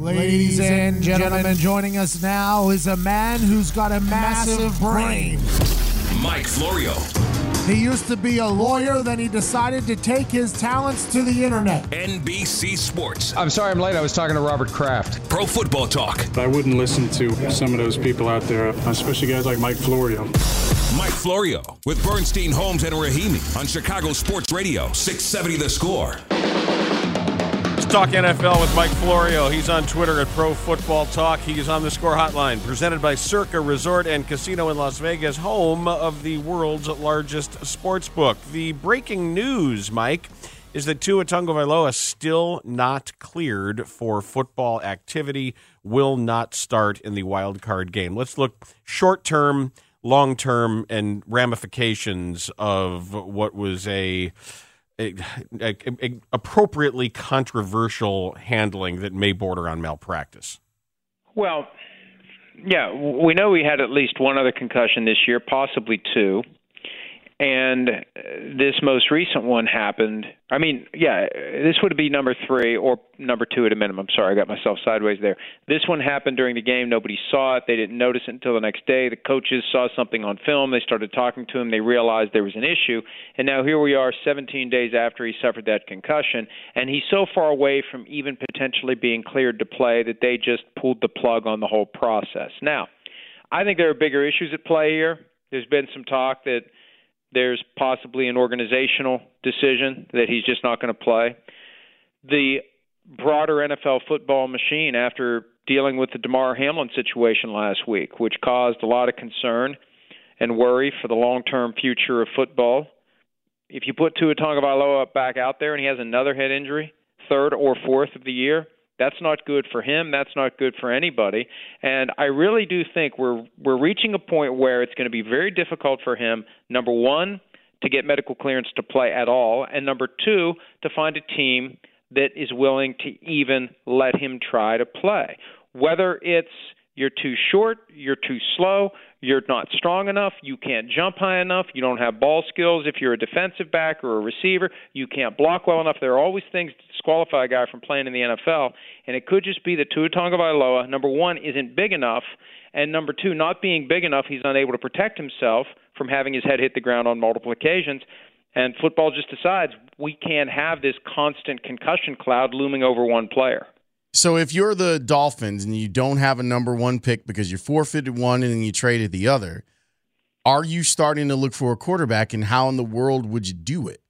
Ladies and gentlemen, joining us now is a man who's got a massive brain. Mike Florio. He used to be a lawyer, then he decided to take his talents to the internet. NBC Sports. I'm sorry I'm late. I was talking to Robert Kraft. Pro Football Talk. I wouldn't listen to some of those people out there, especially guys like Mike Florio. Mike Florio with Bernstein, Holmes, and Rahimi on Chicago Sports Radio, 670 The Score. Talk NFL with Mike Florio. He's on Twitter at Pro Football Talk. He's on the Score Hotline, presented by Circa Resort and Casino in Las Vegas, home of the world's largest sports book. The breaking news, Mike, is that Tua Tagovailoa still not cleared for football activity, will not start in the wild card game. Let's look short term, long term, and ramifications of what was a a, a, a appropriately controversial handling that may border on malpractice? Well, yeah, we know we had at least one other concussion this year, possibly two and this most recent one happened. I mean, yeah, this would be number three or number two at a minimum. Sorry, I got myself sideways there. This one happened during the game. Nobody saw it. They didn't notice it until the next day. The coaches saw something on film. They started talking to him. They realized there was an issue. And now here we are 17 days after he suffered that concussion. And he's so far away from even potentially being cleared to play that they just pulled the plug on the whole process. Now, I think there are bigger issues at play here. There's been some talk that – there's possibly an organizational decision that he's just not going to play. The broader NFL football machine, after dealing with the Damar Hamlin situation last week, which caused a lot of concern and worry for the long-term future of football. If you put Tua Tagovailoa back out there and he has another head injury, third or fourth of the year, that's not good for him. That's not good for anybody. And I really do think we're we're reaching a point where it's going to be very difficult for him. Number one, to get medical clearance to play at all, and number two, to find a team that is willing to even let him try to play. Whether it's you're too short, you're too slow, you're not strong enough, you can't jump high enough, you don't have ball skills. If you're a defensive back or a receiver, you can't block well enough. There are always things to disqualify a guy from playing in the NFL, and it could just be that Tua Tagovailoa, number one, isn't big enough, and number two, not being big enough, he's unable to protect himself from having his head hit the ground on multiple occasions. And football just decides we can't have this constant concussion cloud looming over one player. So if you're the Dolphins and you don't have a number one pick because you forfeited one and then you traded the other, are you starting to look for a quarterback and how in the world would you do it?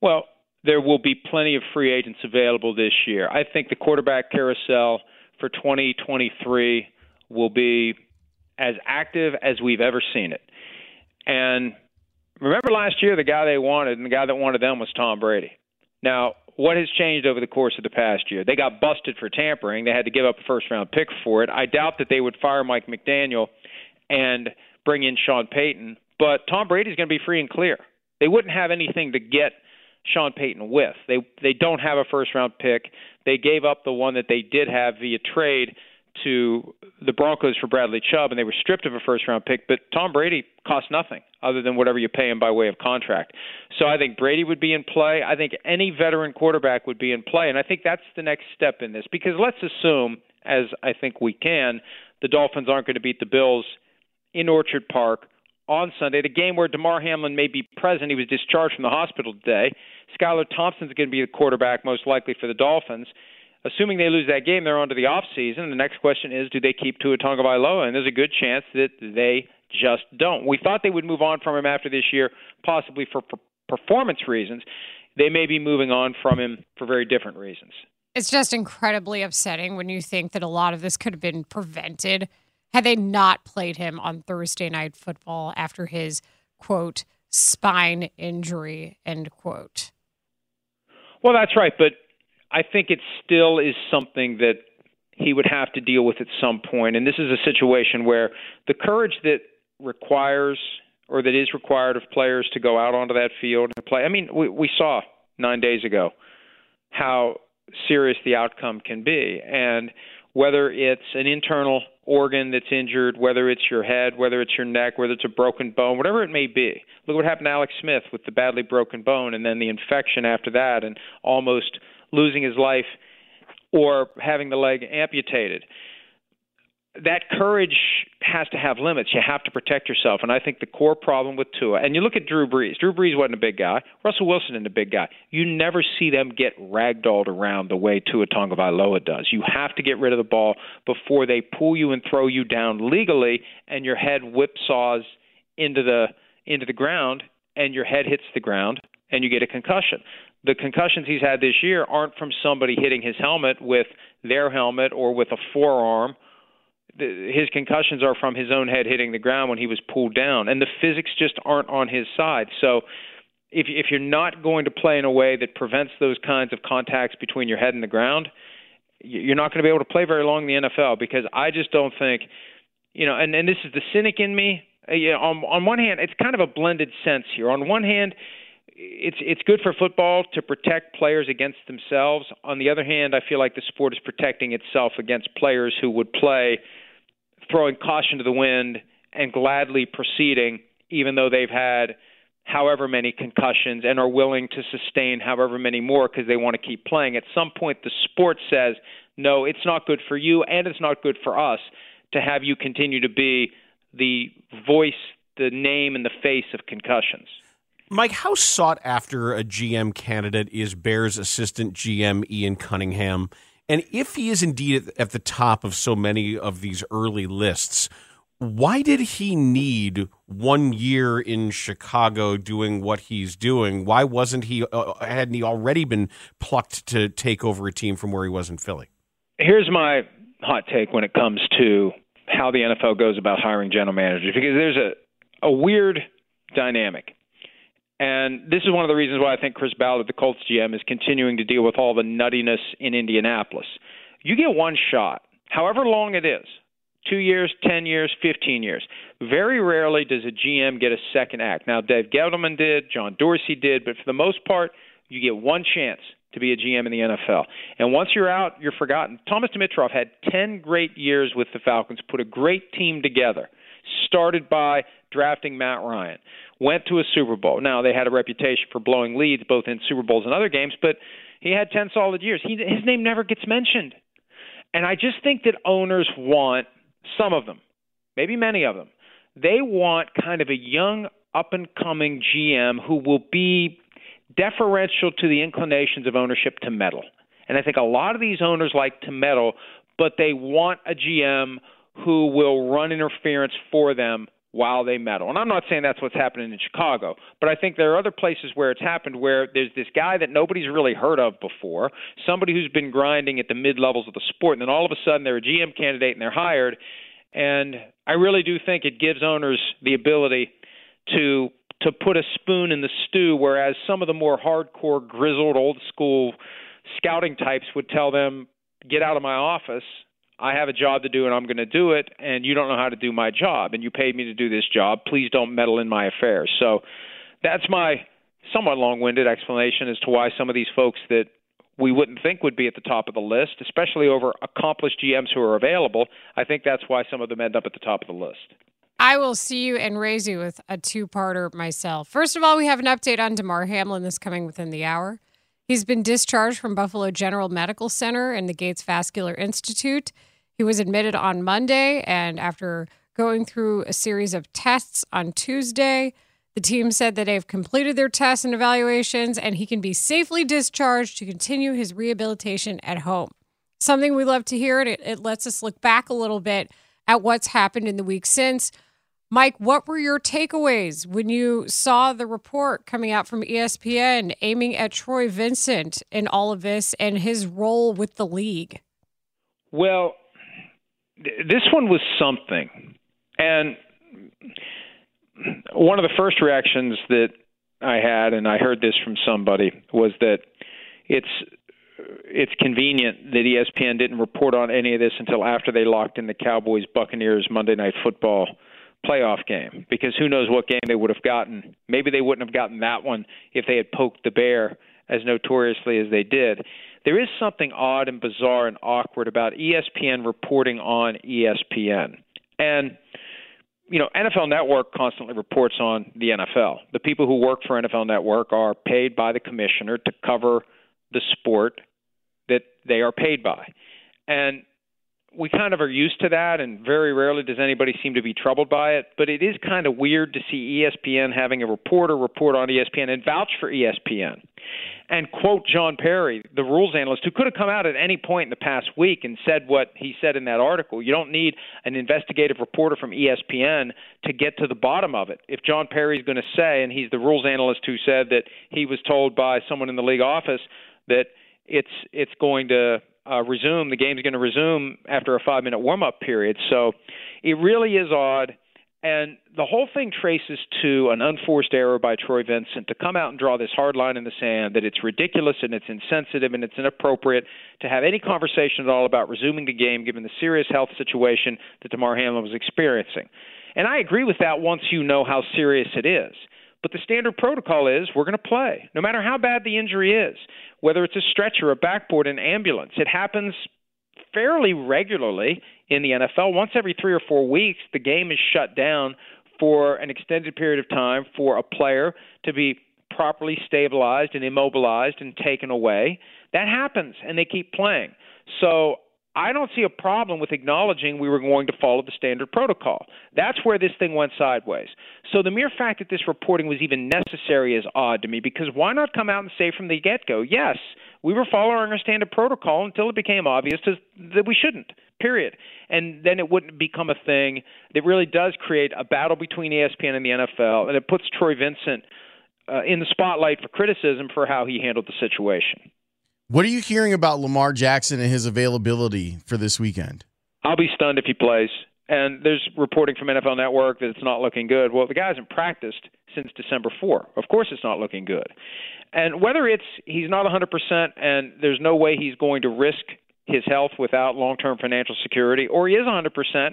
Well, there will be plenty of free agents available this year. I think the quarterback carousel for 2023 will be as active as we've ever seen it. And remember last year, the guy they wanted and the guy that wanted them was Tom Brady. Now, what has changed over the course of the past year? They got busted for tampering. They had to give up a first round pick for it. I doubt that they would fire Mike McDaniel and bring in Sean Payton, but Tom Brady's going to be free and clear. They wouldn't have anything to get Sean Payton with. They they don't have a first round pick. They gave up the one that they did have via trade to the Broncos for Bradley Chubb, and they were stripped of a first round pick. But Tom Brady costs nothing other than whatever you pay him by way of contract. So I think Brady would be in play. I think any veteran quarterback would be in play, and I think that's the next step in this. Because let's assume, as I think we can, the Dolphins aren't going to beat the Bills in Orchard Park on Sunday, the game where Damar Hamlin may be present. He was discharged from the hospital today. Skylar Thompson's going to be the quarterback most likely for the Dolphins assuming they lose that game, they're on to the off season. The next question is, do they keep Tua Tagovailoa? And there's a good chance that they just don't. We thought they would move on from him after this year, possibly for, for performance reasons. They may be moving on from him for very different reasons. It's just incredibly upsetting when you think that a lot of this could have been prevented had they not played him on Thursday night football after his quote spine injury end quote. Well, that's right, but I think it still is something that he would have to deal with at some point. And this is a situation where the courage that requires or that is required of players to go out onto that field and play. I mean, we, we saw nine days ago how serious the outcome can be. And whether it's an internal organ that's injured, whether it's your head, whether it's your neck, whether it's a broken bone, whatever it may be. Look what happened to Alex Smith with the badly broken bone and then the infection after that and almost losing his life or having the leg amputated that courage has to have limits. You have to protect yourself. And I think the core problem with Tua, and you look at Drew Brees. Drew Brees wasn't a big guy. Russell Wilson isn't a big guy. You never see them get ragdolled around the way Tua Tagovailoa does. You have to get rid of the ball before they pull you and throw you down legally, and your head whipsaws into the into the ground, and your head hits the ground, and you get a concussion. The concussions he's had this year aren't from somebody hitting his helmet with their helmet or with a forearm the, his concussions are from his own head hitting the ground when he was pulled down, and the physics just aren't on his side. So, if if you're not going to play in a way that prevents those kinds of contacts between your head and the ground, you're not going to be able to play very long in the NFL because I just don't think, you know, and and this is the cynic in me. Uh, yeah, on on one hand, it's kind of a blended sense here. On one hand, it's it's good for football to protect players against themselves. On the other hand, I feel like the sport is protecting itself against players who would play throwing caution to the wind and gladly proceeding, even though they've had however many concussions and are willing to sustain however many more because they want to keep playing. At some point, the sport says, no, it's not good for you and it's not good for us to have you continue to be the voice, the name, and the face of concussions. Mike, how sought after a GM candidate is Bears assistant GM Ian Cunningham? And if he is indeed at the top of so many of these early lists, why did he need one year in Chicago doing what he's doing? Why wasn't he, uh, hadn't he already been plucked to take over a team from where he was in Philly? Here's my hot take when it comes to how the NFL goes about hiring general managers because there's a, a weird dynamic. And this is one of the reasons why I think Chris Ballard, the Colts GM, is continuing to deal with all the nuttiness in Indianapolis. You get one shot, however long it is two years, 10 years, 15 years. Very rarely does a GM get a second act. Now, Dave Gettleman did, John Dorsey did, but for the most part, you get one chance to be a GM in the NFL. And once you're out, you're forgotten. Thomas Dimitroff had 10 great years with the Falcons, put a great team together, started by drafting Matt Ryan went to a Super Bowl. Now they had a reputation for blowing leads both in Super Bowls and other games, but he had 10 solid years. He, his name never gets mentioned. And I just think that owners want some of them, maybe many of them. They want kind of a young up and coming GM who will be deferential to the inclinations of ownership to meddle. And I think a lot of these owners like to meddle, but they want a GM who will run interference for them while they meddle. And I'm not saying that's what's happening in Chicago, but I think there are other places where it's happened where there's this guy that nobody's really heard of before, somebody who's been grinding at the mid levels of the sport, and then all of a sudden they're a GM candidate and they're hired. And I really do think it gives owners the ability to to put a spoon in the stew, whereas some of the more hardcore, grizzled, old school scouting types would tell them, "Get out of my office." I have a job to do and I'm going to do it, and you don't know how to do my job, and you paid me to do this job. Please don't meddle in my affairs. So that's my somewhat long winded explanation as to why some of these folks that we wouldn't think would be at the top of the list, especially over accomplished GMs who are available, I think that's why some of them end up at the top of the list. I will see you and raise you with a two parter myself. First of all, we have an update on Damar Hamlin this coming within the hour. He's been discharged from Buffalo General Medical Center and the Gates Vascular Institute. He was admitted on Monday, and after going through a series of tests on Tuesday, the team said that they've completed their tests and evaluations, and he can be safely discharged to continue his rehabilitation at home. Something we love to hear, and it, it lets us look back a little bit at what's happened in the week since. Mike, what were your takeaways when you saw the report coming out from ESPN aiming at Troy Vincent in all of this and his role with the league? Well, th- this one was something. And one of the first reactions that I had, and I heard this from somebody, was that it's it's convenient that ESPN didn't report on any of this until after they locked in the Cowboys Buccaneers Monday Night Football playoff game because who knows what game they would have gotten. Maybe they wouldn't have gotten that one if they had poked the bear as notoriously as they did. There is something odd and bizarre and awkward about ESPN reporting on ESPN. And you know, NFL Network constantly reports on the NFL. The people who work for NFL Network are paid by the commissioner to cover the sport that they are paid by. And we kind of are used to that, and very rarely does anybody seem to be troubled by it. But it is kind of weird to see ESPN having a reporter report on ESPN and vouch for ESPN and quote John Perry, the rules analyst, who could have come out at any point in the past week and said what he said in that article. You don't need an investigative reporter from ESPN to get to the bottom of it. If John Perry is going to say, and he's the rules analyst who said that he was told by someone in the league office that it's it's going to uh, resume. The game's going to resume after a five minute warm up period. So it really is odd. And the whole thing traces to an unforced error by Troy Vincent to come out and draw this hard line in the sand that it's ridiculous and it's insensitive and it's inappropriate to have any conversation at all about resuming the game given the serious health situation that Damar Hamlin was experiencing. And I agree with that once you know how serious it is. But the standard protocol is we're going to play, no matter how bad the injury is, whether it's a stretcher, a backboard, an ambulance. It happens fairly regularly in the NFL. Once every three or four weeks, the game is shut down for an extended period of time for a player to be properly stabilized and immobilized and taken away. That happens, and they keep playing. So I don't see a problem with acknowledging we were going to follow the standard protocol. That's where this thing went sideways. So the mere fact that this reporting was even necessary is odd to me because why not come out and say from the get go, yes, we were following our standard protocol until it became obvious to, that we shouldn't, period. And then it wouldn't become a thing that really does create a battle between ESPN and the NFL, and it puts Troy Vincent uh, in the spotlight for criticism for how he handled the situation. What are you hearing about Lamar Jackson and his availability for this weekend? I'll be stunned if he plays. And there's reporting from NFL Network that it's not looking good. Well, the guy hasn't practiced since December 4. Of course, it's not looking good. And whether it's he's not 100% and there's no way he's going to risk his health without long term financial security, or he is 100%,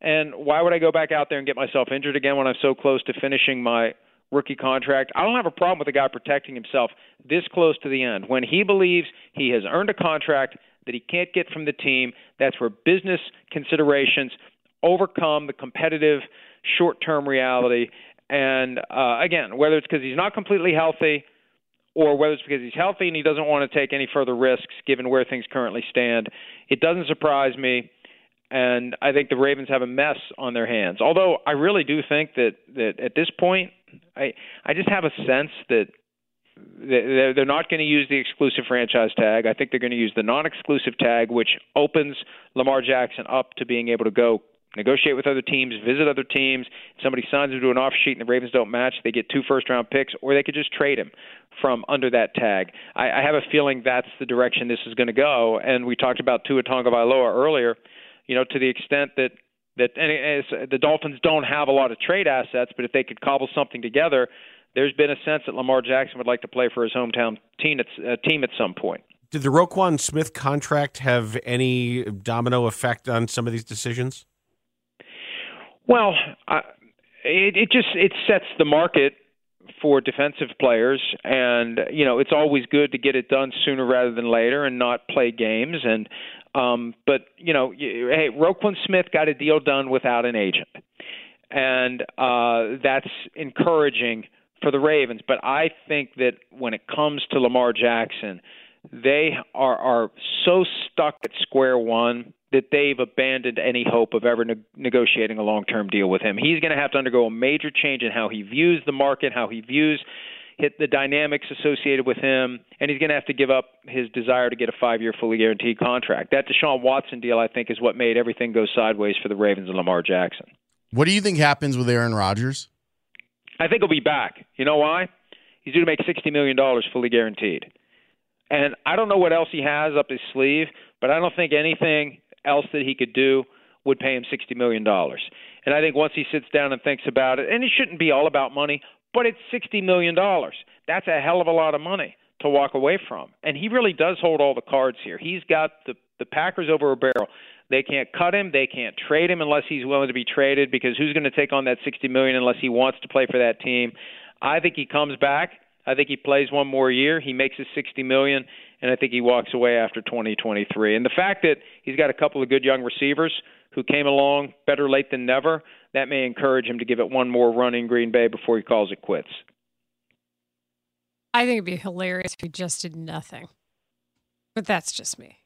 and why would I go back out there and get myself injured again when I'm so close to finishing my rookie contract. I don't have a problem with a guy protecting himself this close to the end. When he believes he has earned a contract that he can't get from the team, that's where business considerations overcome the competitive short term reality. And uh, again, whether it's because he's not completely healthy or whether it's because he's healthy and he doesn't want to take any further risks given where things currently stand, it doesn't surprise me and I think the Ravens have a mess on their hands. Although I really do think that that at this point, I I just have a sense that they're they're not going to use the exclusive franchise tag. I think they're going to use the non-exclusive tag, which opens Lamar Jackson up to being able to go negotiate with other teams, visit other teams. If somebody signs him to an offer sheet and the Ravens don't match, they get two first-round picks, or they could just trade him from under that tag. I, I have a feeling that's the direction this is going to go. And we talked about Tua Tagovailoa earlier you know, to the extent that that and the Dolphins don't have a lot of trade assets, but if they could cobble something together, there's been a sense that Lamar Jackson would like to play for his hometown team at, uh, team at some point. Did the Roquan Smith contract have any domino effect on some of these decisions? Well, I, it, it just it sets the market for defensive players, and you know it's always good to get it done sooner rather than later, and not play games. And um, but you know, hey, Roquan Smith got a deal done without an agent, and uh, that's encouraging for the Ravens. But I think that when it comes to Lamar Jackson, they are are so stuck at square one that they've abandoned any hope of ever ne- negotiating a long-term deal with him. He's going to have to undergo a major change in how he views the market, how he views hit the dynamics associated with him, and he's going to have to give up his desire to get a five-year fully guaranteed contract. That Deshaun Watson deal, I think, is what made everything go sideways for the Ravens and Lamar Jackson. What do you think happens with Aaron Rodgers? I think he'll be back. You know why? He's due to make sixty million dollars fully guaranteed, and I don't know what else he has up his sleeve, but I don't think anything else that he could do would pay him sixty million dollars. And I think once he sits down and thinks about it, and it shouldn't be all about money, but it's $60 million. That's a hell of a lot of money to walk away from. And he really does hold all the cards here. He's got the, the Packers over a barrel. They can't cut him. They can't trade him unless he's willing to be traded because who's going to take on that 60 million unless he wants to play for that team? I think he comes back. I think he plays one more year. He makes his 60 million and I think he walks away after 2023. And the fact that he's got a couple of good young receivers who came along better late than never, that may encourage him to give it one more run in Green Bay before he calls it quits. I think it'd be hilarious if he just did nothing. But that's just me.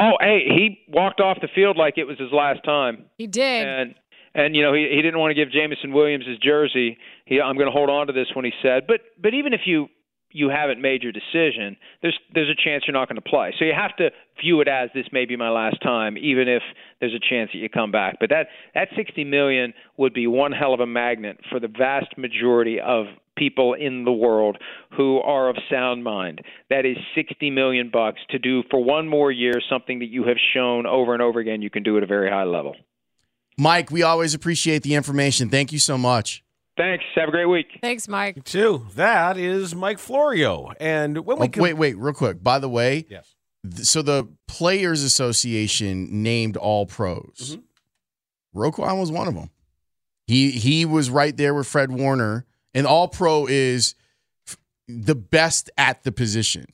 Oh, hey, he walked off the field like it was his last time, He did. and and you know he he didn't want to give Jameson Williams his jersey. He I'm going to hold on to this one, he said. But but even if you you haven't made your decision, there's there's a chance you're not going to play. So you have to view it as this may be my last time, even if there's a chance that you come back. But that that 60 million would be one hell of a magnet for the vast majority of people in the world who are of sound mind. That is 60 million bucks to do for one more year something that you have shown over and over again you can do at a very high level. Mike, we always appreciate the information. Thank you so much. Thanks. Have a great week. Thanks, Mike. Too. That is Mike Florio. And when we Oh, come- wait, wait, real quick. By the way, Yes. th- so the Players Association named all pros. Roquan was one of them. He he was right there with Fred Warner, and all pro is f- the best at the position.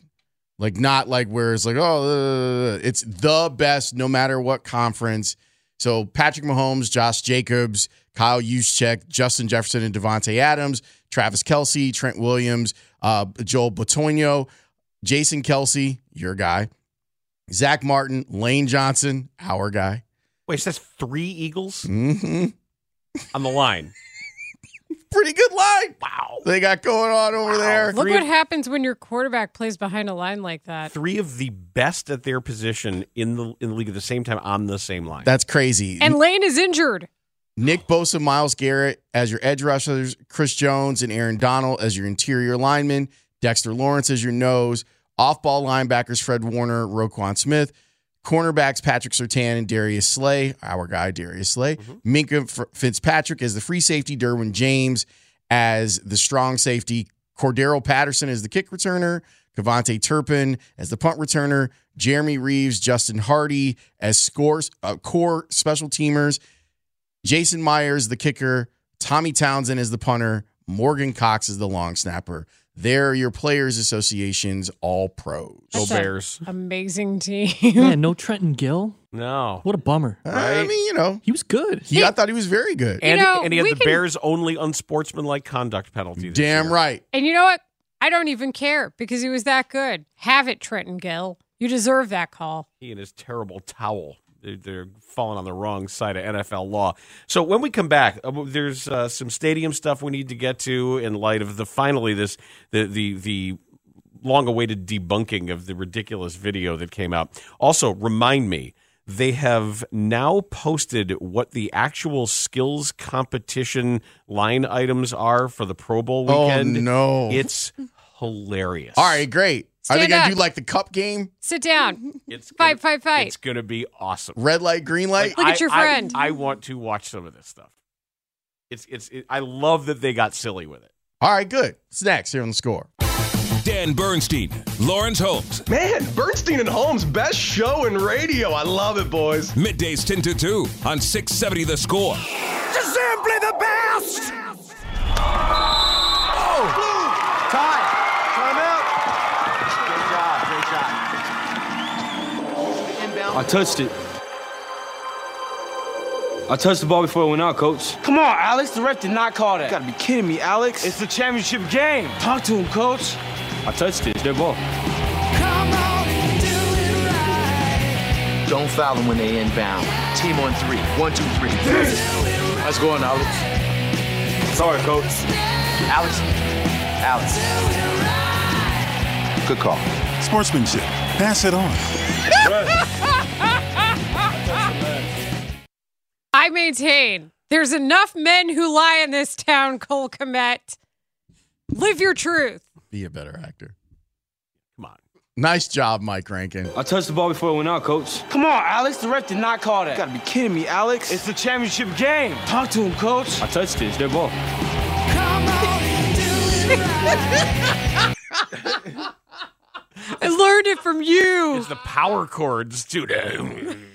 Like not like where it's like oh uh, it's the best no matter what conference. So Patrick Mahomes, Josh Jacobs, Kyle Juszczyk, Justin Jefferson, and Davante Adams, Travis Kelce, Trent Williams, uh, Joel Bitonio, Jason Kelce, your guy, Zack Martin, Lane Johnson, our guy. Wait, so that's three Eagles hmm on the line. Pretty good line. Wow. They got going on over there. Look Three what of- happens when your quarterback plays behind a line like that. Three of the best at their position in the in the league at the same time on the same line. That's crazy. And Lane is injured. Nick Bosa, Myles Garrett as your edge rushers, Chris Jones and Aaron Donald as your interior linemen, Dexter Lawrence as your nose, off ball linebackers, Fred Warner, Roquan Smith, cornerbacks, Patrick Surtain and Darius Slay, our guy, Darius Slay, Minkah F- Fitzpatrick as the free safety, Derwin James as the strong safety, Cordero Patterson as the kick returner, KaVontae Turpin as the punt returner, Jeremy Reaves, Justin Hardee as scores, uh, core special teamers, Jason Myers, the kicker, Tommy Townsend is the punter, Morgan Cox is the long snapper. They're your players' associations, all pros. Go Bears. Amazing team. Yeah, no Trenton Gill. No. What a bummer. I Right. mean, you know, He was good. he, I thought he was very good. And, know, and he had we the can- Bears' only unsportsmanlike conduct penalty. this Damn year. right. And you know what? I don't even care because he was that good. Have it, Trenton Gill. You deserve that call. He and his terrible towel. They're, falling on the wrong side of NFL law. So when we come back, uh, there's uh, some stadium stuff we need to get to in light of the finally this the the the long-awaited debunking of the ridiculous video that came out. Also, remind me. They have now posted what the actual skills competition line items are for the Pro Bowl Oh, weekend. no. It's hilarious. All right, great. Are they Stand going to up. do like the cup game? Sit down. It's Fight, gonna- fight, fight. It's going to be awesome. Red light, green light? Look at your friend. I, want to watch some of this stuff. It's it's. It, I love that they got silly with it. All right, good. It's next here on the score. Dan Bernstein, Lawrence Holmes, Man, Bernstein and Holmes, best show in radio. I love it, boys. middays 10 to 2 on 670 The Score. Just Simply the best. Time. Time I touched it. I touched the ball before it went out, coach. Come on, Alex. The ref did not call that. You gotta be kidding me, Alex. It's the championship game. Talk to him, coach. I touched it. It's their ball. Don't foul them when they inbound. Team on three. One, two, three. Let's go on, Alex. Sorry, coach. Alex. Alex. Good call. Sportsmanship. Pass it on. I maintain there's enough men who lie in this town, Cole Kmet. Live your truth. Be a better actor. Come on. Nice job, Mike Rankin. I touched the ball before it went out, coach. Come on, Alex. The ref did not call that. You gotta be kidding me, Alex. It's the championship game. Talk to him, coach. I touched it. It's their ball. I learned it from you. It's the power chords, dude.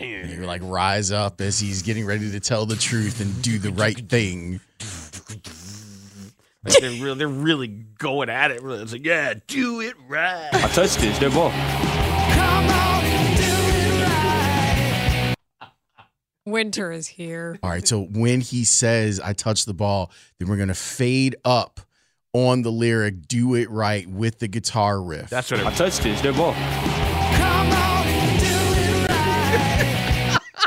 You like rise up as he's getting ready to tell the truth and do the right thing. Like they're really, they're really going at it. It's like, yeah, do it right. I touched it. It's their ball. Winter is here. All right. So when he says, I touched the ball, then we're going to fade up on the lyric "Do It Right" with the guitar riff. That's what it I touched this. They're ball.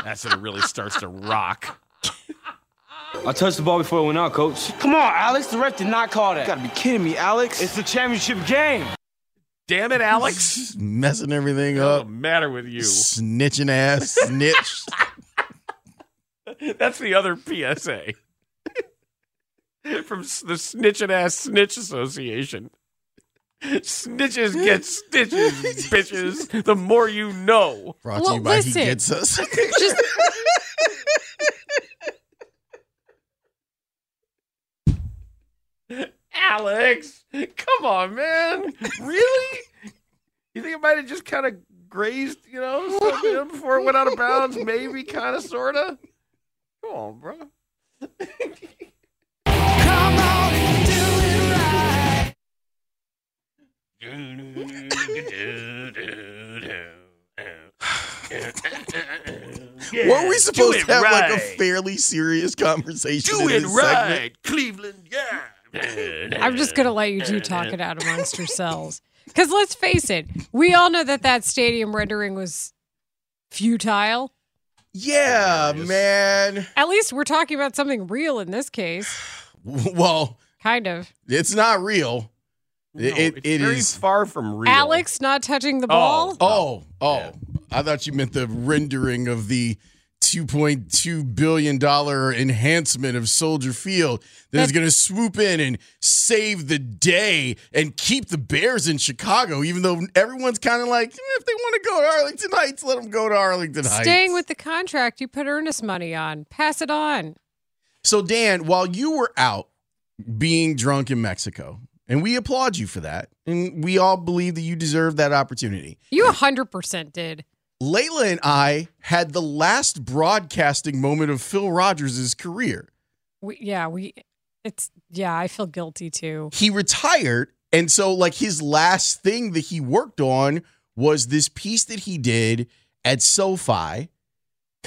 That's when it really starts to rock. I touched the ball before it went out, coach. Come on, Alex. The ref did not call that. You gotta be kidding me, Alex. It's the championship game. Damn it, Alex. messing everything What's up. the matter with you? Snitching ass snitch. That's the other PSA from the Snitchin' Ass Snitch Association. Snitches get stitches, bitches. The more you know. Brought to Well, you by listen. He Gets Us. Just Alex, come on, man. Really? You think it might have just kind of grazed, you know, something before it went out of bounds? Maybe, kind of, sort of. Come on, bro. Were we supposed to have like a fairly serious conversation? Do in it this right, segment? Cleveland. Yeah. I'm just gonna let you two talk it out amongst yourselves. Because let's face it, we all know that that stadium rendering was futile. Yeah, man. At least we're talking about something real in this case. Well, Kind of. it's not real. It, it, it's it very is. far from real. Alex not touching the ball. Oh, oh. I thought you meant the rendering of the $2.2 billion enhancement of Soldier Field that is going to swoop in and save the day and keep the Bears in Chicago, even though everyone's kind of like, "Eh, if they want to go to Arlington Heights, let them go to Arlington Heights. Staying with the contract you put earnest money on. Pass it on. So, Dan, while you were out being drunk in Mexico, and we applaud you for that, and we all believe that you deserve that opportunity. You 100% did. Layla and I had the last broadcasting moment of Phil Rogers' career. We, yeah, we. It's yeah. I feel guilty too. He retired, and so like his last thing that he worked on was this piece that he did at SoFi.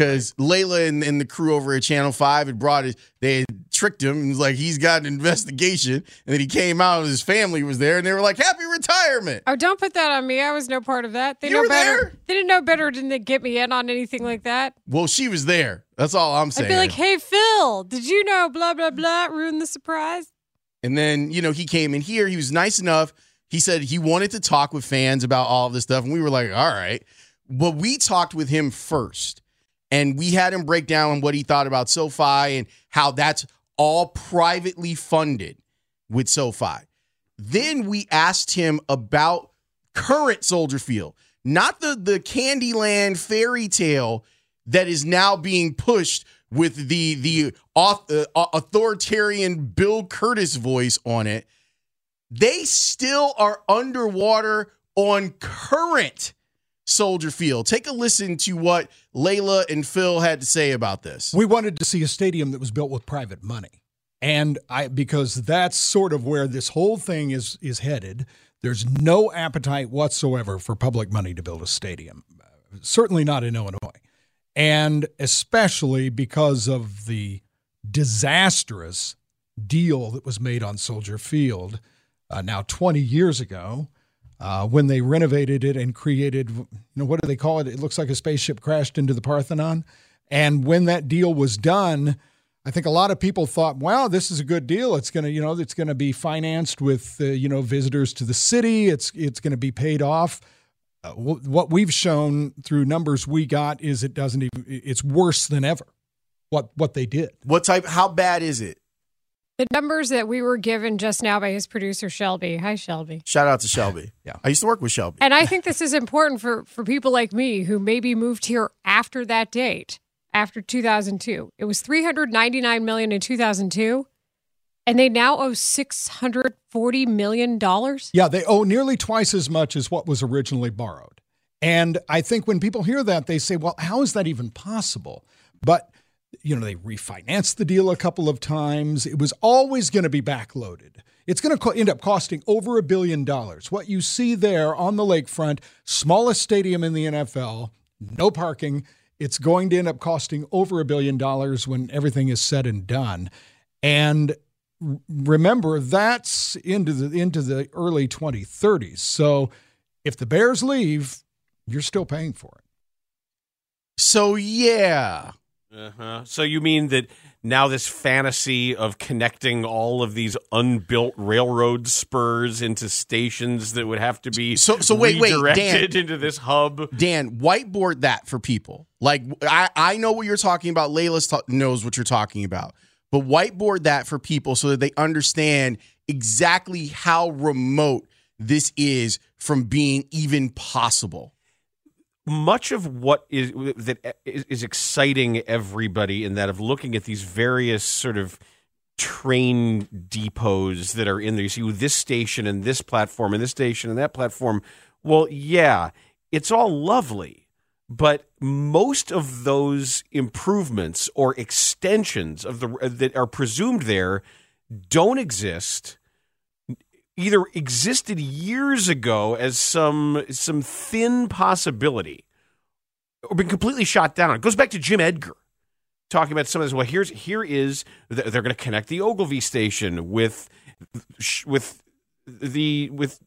Because Layla and, and the crew over at Channel 5 had brought it, they had tricked him and was like, he's got an investigation. And then he came out and his family was there and they were like, happy retirement. Oh, don't put that on me. I was no part of that. They You know were better. there? They didn't know better. Didn't get me in on anything like that? Well, she was there. That's all I'm saying. I'd be like, "Hey, Phil, did you know blah blah blah ruined the surprise?" And then, you know, he came in here. He was nice enough. He said he wanted to talk with fans about all of this stuff. And we were like, all right. But we talked with him first. And we had him break down what he thought about SoFi and how that's all privately funded with SoFi. Then we asked him about current Soldier Field, not the, the Candyland fairy tale that is now being pushed with the the uh, authoritarian Bill Curtis voice on it. They still are underwater on current Soldier Field. Take a listen to what Layla and Phil had to say about this. We wanted to see a stadium that was built with private money. And I because that's sort of where this whole thing is is headed. There's no appetite whatsoever for public money to build a stadium. Certainly not in Illinois. And especially because of the disastrous deal that was made on Soldier Field uh, now 20 years ago uh, when they renovated it and created, you know, what do they call it? It looks like a spaceship crashed into the Parthenon. And when that deal was done, I think a lot of people thought, "Wow, this is a good deal. It's going to, you know, it's to be financed with, uh, you know, visitors to the city. It's it's going to be paid off." Uh, wh- what we've shown through numbers we got is it doesn't even. It's worse than ever. What what they did. What type? How bad is it? The numbers that we were given just now by his producer Shelby. Hi, Shelby. Shout out to Shelby. Yeah, I used to work with Shelby. And I think this is important for for people like me who maybe moved here after that date, after 2002. It was 399 million in 2002, and they now owe 640 million dollars. Yeah, they owe nearly twice as much as what was originally borrowed. And I think when people hear that, they say, well, how is that even possible? But, you know, they refinanced the deal a couple of times. It was always going to be backloaded. It's going to co- end up costing over a billion dollars. What you see there on the lakefront, smallest stadium in the NFL, no parking. It's going to end up costing over a billion dollars when everything is said and done. And remember that's into the into the early 2030s. So if the Bears leave, you're still paying for it. So yeah. Uh-huh. So you mean that now this fantasy of connecting all of these unbuilt railroad spurs into stations that would have to be So- so wait, wait, Dan. into this hub? Dan, whiteboard that for people. Like I, I know what you're talking about. Layla ta- knows what you're talking about. But whiteboard that for people so that they understand exactly how remote this is from being even possible. Much of what is that is, exciting everybody in that of looking at these various sort of train depots that are in there. You see this station and this platform and this station and that platform. Well, yeah, it's all lovely, but most of those improvements or extensions of the that are presumed there don't exist either existed years ago as some some thin possibility or been completely shot down. It goes back to Jim Edgar talking about some of this. Well, here's here is they're going to connect the Ogilvie station with with the with.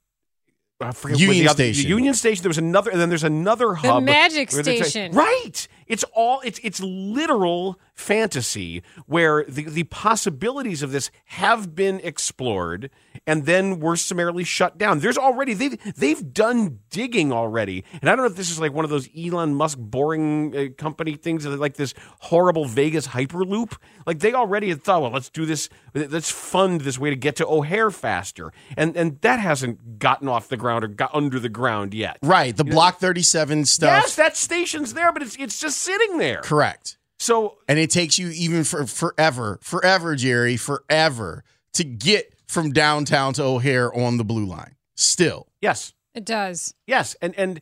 I forget Union the other- Station. The Union Station. There was another, and then there's another hub. Magic Station. Right. It's all. It's it's literal fantasy where the the possibilities of this have been explored and then were summarily shut down. There's already they've they've done digging already, and I don't know if this is like one of those Elon Musk boring uh, company things, like this horrible Vegas hyperloop. Like they already had thought, well, let's do this. Let's fund this way to get to O'Hare faster, and and that hasn't gotten off the ground or got under the ground yet. Right. The Block 37 stuff. Yes, that station's there, but it's it's just sitting there. Correct. So And it takes you even for forever, forever, Jerry, forever to get from downtown to O'Hare on the blue line. Still. yes, It does. yes, and and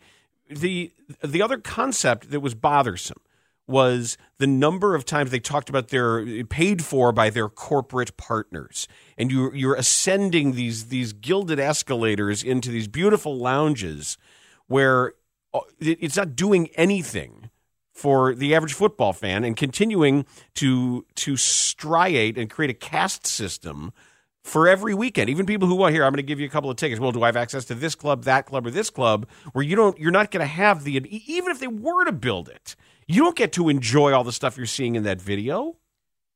the the other concept that was bothersome was the number of times they talked about their paid for by their corporate partners, and you you're ascending these these gilded escalators into these beautiful lounges where uh, it's not doing anything for the average football fan and continuing to to striate and create a caste system for every weekend. Even people who want here, I'm going to give you a couple of tickets. Well, do I have access to this club, that club, or this club? Where you don't, you're not going to have the even if they were to build it, you don't get to enjoy all the stuff you're seeing in that video.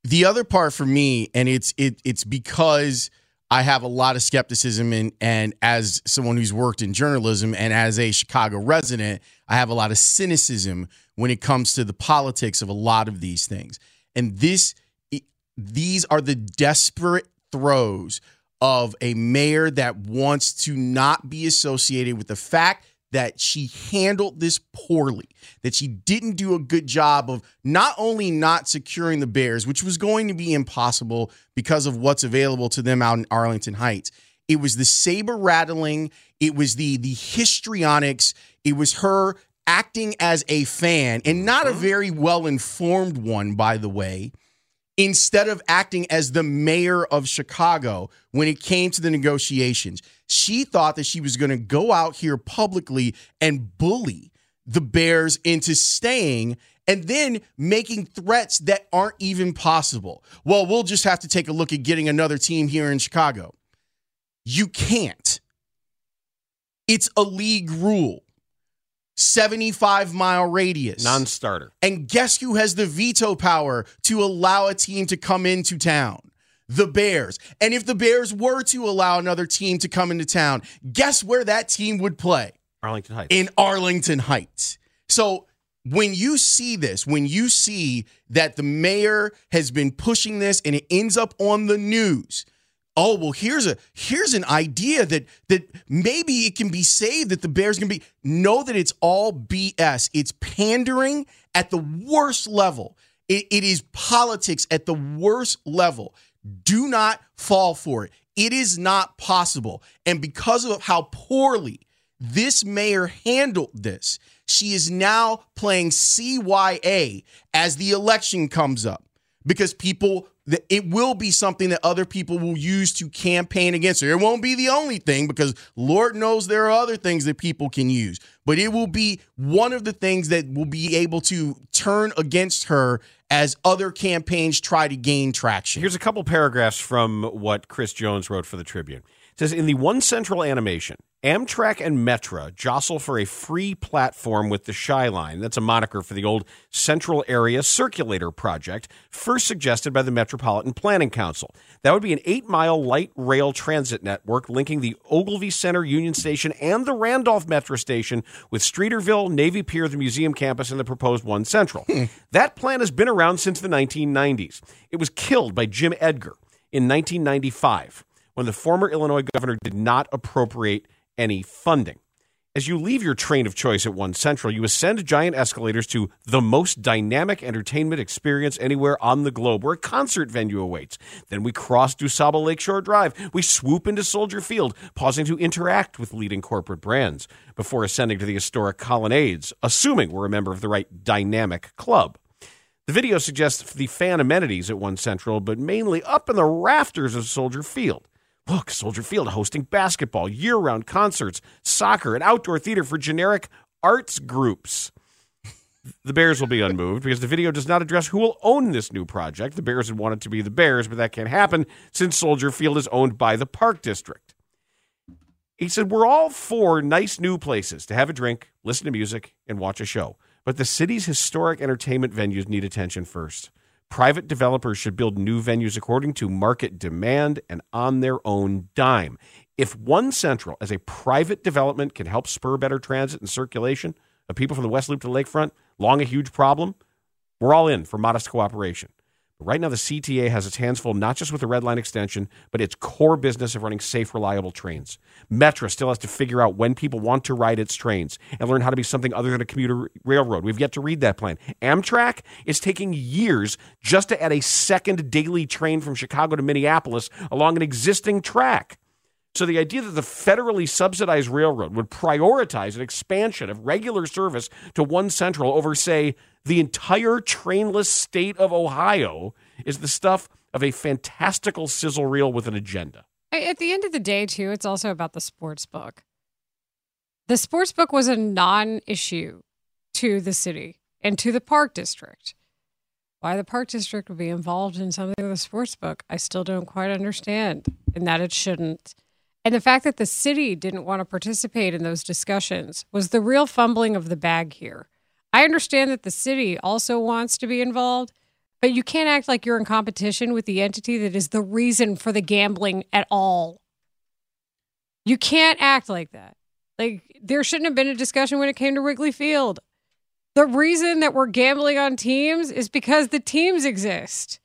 The other part for me, and it's it it's because I have a lot of skepticism and and as someone who's worked in journalism and as a Chicago resident, I have a lot of cynicism when it comes to the politics of a lot of these things. And this these are the desperate throes of a mayor that wants to not be associated with the fact that she handled this poorly, that she didn't do a good job of not only not securing the Bears, which was going to be impossible because of what's available to them out in Arlington Heights. It was the saber rattling, it was the the histrionics, it was her acting as a fan and not a uh-huh. very well informed one, by the way instead of acting as the mayor of Chicago when it came to the negotiations. She thought that she was going to go out here publicly and bully the Bears into staying and then making threats that aren't even possible. Well, we'll just have to take a look at getting another team here in Chicago. You can't. It's a league rule. 75 mile radius. Non-starter. And guess who has the veto power to allow a team to come into town? The Bears. And if the Bears were to allow another team to come into town, guess where that team would play? Arlington Heights. In Arlington Heights. So when you see this, when you see that the mayor has been pushing this and it ends up on the news, oh well here's a here's an idea that that maybe it can be saved that the bears can be know that it's all bs it's pandering at the worst level. It, it is politics at the worst level. Do not fall for it. It is not possible. And because of how poorly this mayor handled this she is now playing cya as the election comes up. Because people that it will be something that other people will use to campaign against her. It won't be the only thing because Lord knows there are other things that people can use, but it will be one of the things that will be able to turn against her as other campaigns try to gain traction. Here's a couple paragraphs from what Chris Jones wrote for the Tribune. It says in the one central animation, Amtrak and Metra jostle for a free platform with the Shy Line. That's a moniker for the old Central Area Circulator Project, first suggested by the Metropolitan Planning Council. That would be an eight mile light rail transit network linking the Ogilvie Center Union Station and the Randolph Metra Station with Streeterville, Navy Pier, the museum campus, and the proposed One Central. Hmm. that plan has been around since the 1990s. It was killed by Jim Edgar in 1995 when the former Illinois governor did not appropriate any funding. As you leave your train of choice at One Central, you ascend giant escalators to the most dynamic entertainment experience anywhere on the globe, where a concert venue awaits. Then we cross DuSable Lakeshore Drive. We swoop into Soldier Field, pausing to interact with leading corporate brands before ascending to the historic colonnades, assuming we're a member of the right dynamic club. The video suggests the fan amenities at One Central, but mainly up in the rafters of Soldier Field. Look, Soldier Field hosting basketball, year round concerts, soccer, and outdoor theater for generic arts groups. The Bears will be unmoved because the video does not address who will own this new project. The Bears had wanted to be the Bears, but that can't happen since Soldier Field is owned by the Park District. He said, We're all for nice new places to have a drink, listen to music, and watch a show. But the city's historic entertainment venues need attention first. Private developers should build new venues according to market demand and on their own dime. If One Central, as a private development, can help spur better transit and circulation of people from the West Loop to the lakefront, long a huge problem, we're all in for modest cooperation. Right now, the CTA has its hands full not just with the Red Line extension, but its core business of running safe, reliable trains. Metra still has to figure out when people want to ride its trains and learn how to be something other than a commuter railroad. We've yet to read that plan. Amtrak is taking years just to add a second daily train from Chicago to Minneapolis along an existing track. So the idea that the federally subsidized railroad would prioritize an expansion of regular service to one central over, say, the entire trainless state of Ohio is the stuff of a fantastical sizzle reel with an agenda. At the end of the day, too, it's also about the sports book. The sports book was a non issue to the city and to the park district. Why the park district would be involved in something with a sports book, I still don't quite understand, and that it shouldn't. And the fact that the city didn't want to participate in those discussions was the real fumbling of the bag here. I understand that the city also wants to be involved, but you can't act like you're in competition with the entity that is the reason for the gambling at all. You can't act like that. Like, there shouldn't have been a discussion when it came to Wrigley Field. The reason that we're gambling on teams is because the teams exist.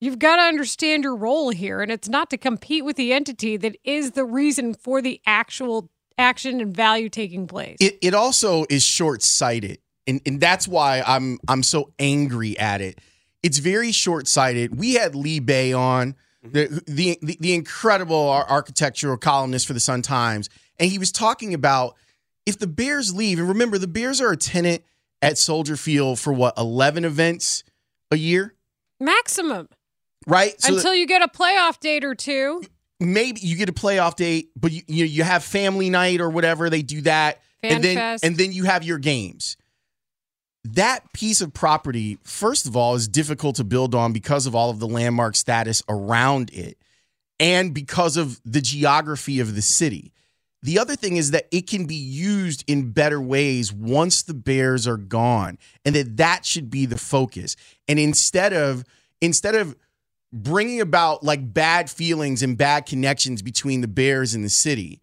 You've got to understand your role here, and it's not to compete with the entity that is the reason for the actual action and value taking place. It, it also is short sighted, and, and that's why I'm I'm so angry at it. It's very short sighted. We had Lee Bey on, mm-hmm. the, the, the the incredible architectural columnist for the Sun Times, and he was talking about if the Bears leave, and remember the Bears are a tenant at Soldier Field for what eleven events a year maximum, right? So Until you get a playoff date or two maybe you get a playoff date, but you you, you have family night or whatever. They do that, Fan and then fest. and then you have your games. That piece of property, first of all, is difficult to build on because of all of the landmark status around it, and because of the geography of the city. The other thing is that it can be used in better ways once the Bears are gone, and that that should be the focus. And instead of instead of bringing about like bad feelings and bad connections between the Bears and the city.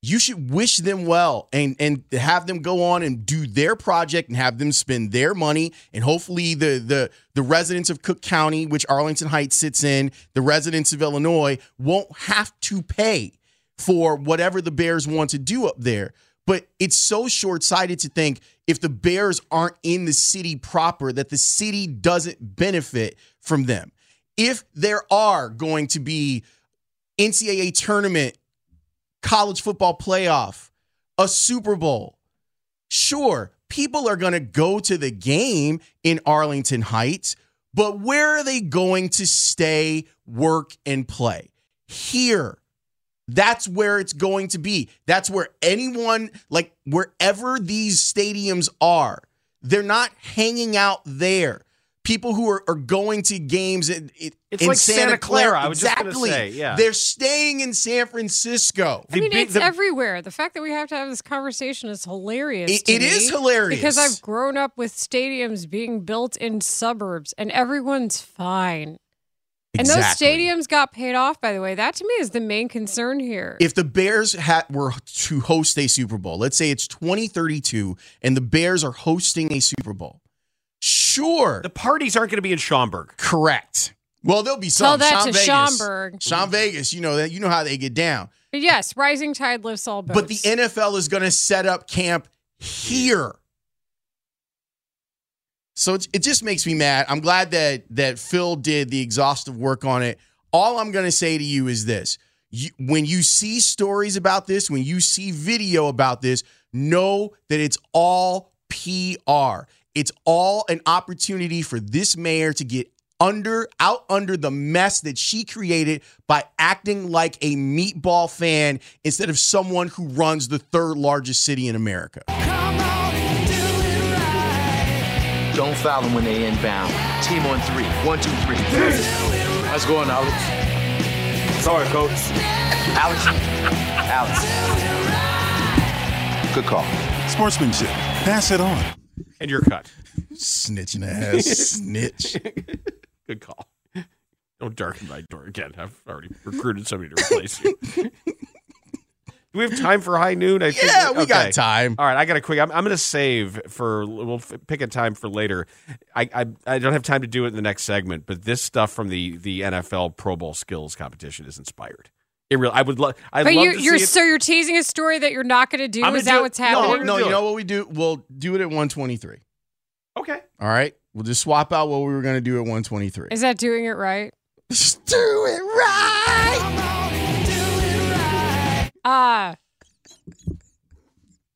You should wish them well and and have them go on and do their project and have them spend their money and hopefully the the the residents of Cook County, which Arlington Heights sits in, the residents of Illinois won't have to pay for whatever the Bears want to do up there. But it's so short sighted to think if the Bears aren't in the city proper, that the city doesn't benefit from them if there are going to be NCAA tournament, college football playoff, a Super Bowl, sure, people are going to go to the game in Arlington Heights, But where are they going to stay, work, and play? Here. That's where it's going to be. That's where anyone, like wherever these stadiums are, they're not hanging out there. People who are, are going to games in, in, It's in like Santa Clara, I was just exactly. say, yeah. They're staying in San Francisco. I mean, it's everywhere. The fact that we have to have this conversation is hilarious. It- to it me is hilarious. because I've grown up with stadiums being built in suburbs, and everyone's fine. And those stadiums got paid off, by the way. That to me is the main concern here. If the Bears had were to host a Super Bowl, let's say it's 2032 and the Bears are hosting a Super Bowl. Sure. The parties aren't going to be in Schaumburg. Correct. Well, there'll be Tell some. that Sean to Vegas. Schaumburg. Sean Vegas, you know that you know how they get down. Yes, rising tide lifts all boats. But the NFL is going to set up camp here. So it, it just makes me mad. I'm glad that that Phil did the exhaustive work on it. All I'm going to say to you is this. You, when you see stories about this, when you see video about this, know that it's all PR. It's all an opportunity for this mayor to get under out under the mess that she created by acting like a meatball fan instead of someone who runs the third largest city in America. Don't foul them when they inbound. Team on three. One, two, three. How's it going, Alex? Sorry, coach. Alex. Alex. Good call. Sportsmanship. Pass it on. And you're cut. Snitching ass snitch. Good call. Don't darken my door again. I've already recruited somebody to replace you. Do we have time for high noon? I think Yeah, we got time. All right, I got a quick. I'm, I'm going to save for. We'll f- pick a time for later. I, I I don't have time to do it in the next segment, but this stuff from the the NFL Pro Bowl skills competition is inspired. It really. I would love. I but love you, to you're see it. so you're teasing a story that you're not going to do. I'm Is gonna that do it. what's No, happening? No, do you know what we do? We'll do it at 123. Okay. All right. We'll just swap out what we were going to do at 123. Is that doing it right? Just do it right. Ah.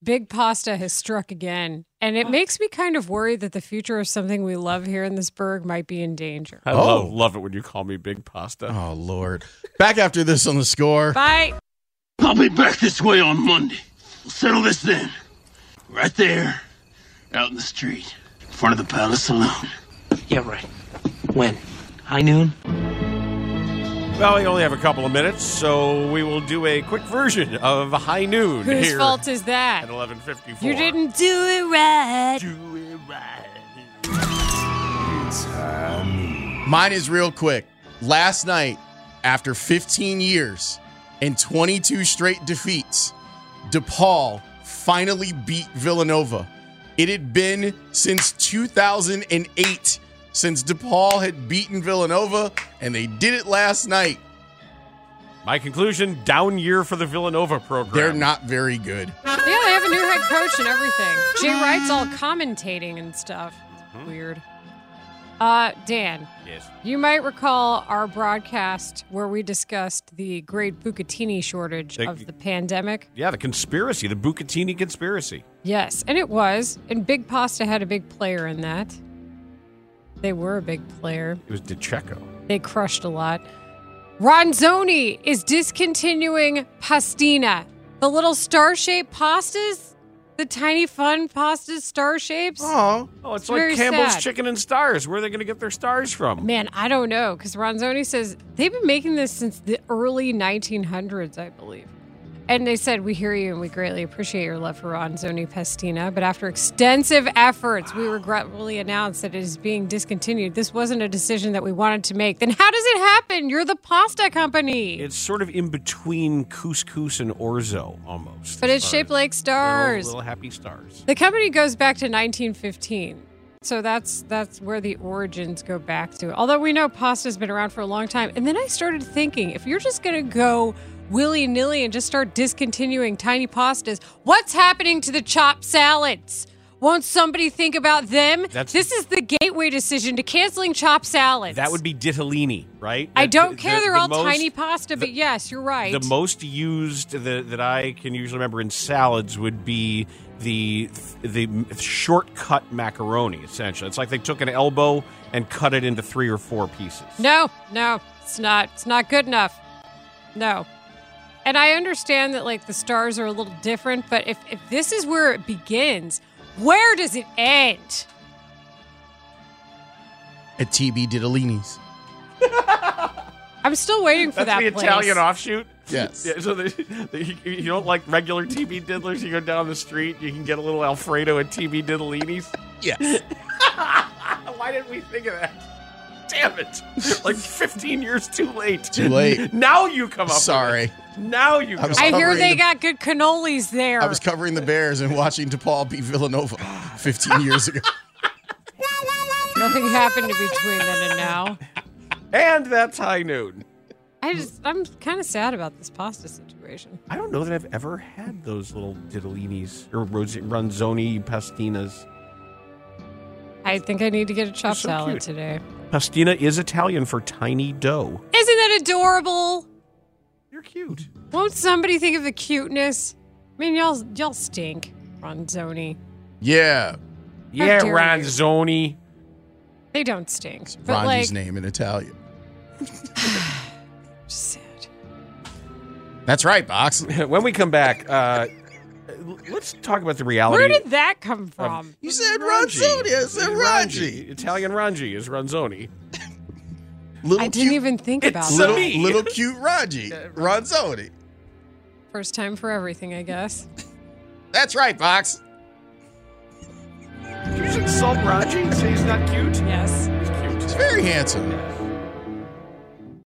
Big pasta has struck again, and it oh. makes me kind of worried that the future of something we love here in this burg might be in danger. I love oh. love it when you call me Big Pasta. Oh Lord. Back after this on the score. Bye. I'll be back this way on Monday. We'll settle this then. Right there, out in the street, in front of the Palace Saloon. Yeah, right. When? High noon? Well, we only have a couple of minutes, so we will do a quick version of High Noon Whose here fault is that? at 11:54. You didn't do it right. Mine is real quick. Last night, after 15 years and 22 straight defeats, DePaul finally beat Villanova. It had been since 2008 since DePaul had beaten Villanova, and they did it last night. My conclusion: down year for the Villanova program. They're not very good. Yeah, they have a new head coach and everything. Jay Wright's all commentating and stuff. Mm-hmm. Weird. Uh, Dan, Yes. you might recall our broadcast where we discussed the great Bucatini shortage The- of the pandemic. Yeah, the conspiracy, the Bucatini conspiracy. Yes, and it was. And Big Pasta had a big player in that. They were a big player. It was De Cecco. They crushed a lot. Ronzoni is discontinuing pastina. The little star shaped pastas, the tiny fun pastas, star shapes. Oh, Oh, it's, It's like Campbell's sad. Chicken and Stars. Where are they going to get their stars from? Man, I don't know because Ronzoni says they've been making this since the early 1900s, I believe. And they said, We hear you and we greatly appreciate your love for Ronzoni Pastina. But after extensive efforts, we regretfully announced that it is being discontinued. This wasn't a decision that we wanted to make. Then how does it happen? You're the pasta company. It's sort of in between couscous and orzo, almost. but it's shaped like stars. Little, little happy stars. The company goes back to 1915. So that's that's where the origins go back to. Although we know pasta's been around for a long time. And then I started thinking, if you're just going to go willy-nilly and just start discontinuing tiny pastas, what's happening to the chopped salads? Won't somebody think about them? That's- this is the gateway decision to canceling chopped salads. That would be ditalini, right? I don't the- care. the- They're the all most- tiny pasta, but yes, you're right. The most used that, that I can usually remember in salads would be the the shortcut macaroni. Essentially, it's like they took an elbow and cut it into three or four pieces. No, no, it's not. It's not good enough. No. And I understand that like the stars are a little different, but if if this is where it begins, where does it end? At TB Diddolini's. I'm still waiting for That's that the place. Italian offshoot. Yes. Yeah, so the, the, you- you don't like regular TB diddlers. You go down the street, you can get a little Alfredo at TB Diddlini's. Yes. Why didn't we think of that? Damn it! Like 15 years too late. Too late. Now you come up. with Sorry. It. Now you. I Come was up I hear they the- got good cannolis there. I was covering the Bears and watching DePaul beat Villanova 15 years ago. Nothing happened in between then and now. And that's high noon. I just I'm kind of sad about this pasta situation. I don't know that I've ever had those little diddlinis or Ros- ranzoni pastinas. I think I need to get a chopped so salad cute. today. Pastina is Italian for tiny dough. Isn't that adorable? You're cute. Won't somebody think of the cuteness? I mean, y'all y'all stink, Ronzoni. Yeah. Yeah, dare you. ranzoni. They don't stink. But Ronji's like, name in Italian. sad. That's right, Box. when we come back, uh, let's talk about the reality. Where did that come from? You said Ranji. Ronzoni. I said Ranji. Italian ranji is ranzoni. Little I didn't cute, even think about so- that. little, me. little cute Ranji. Ronzoni. First time for everything, I guess. That's right, Box. Did you just insult Raji and say he's not cute? Yes. He's cute. He's very handsome.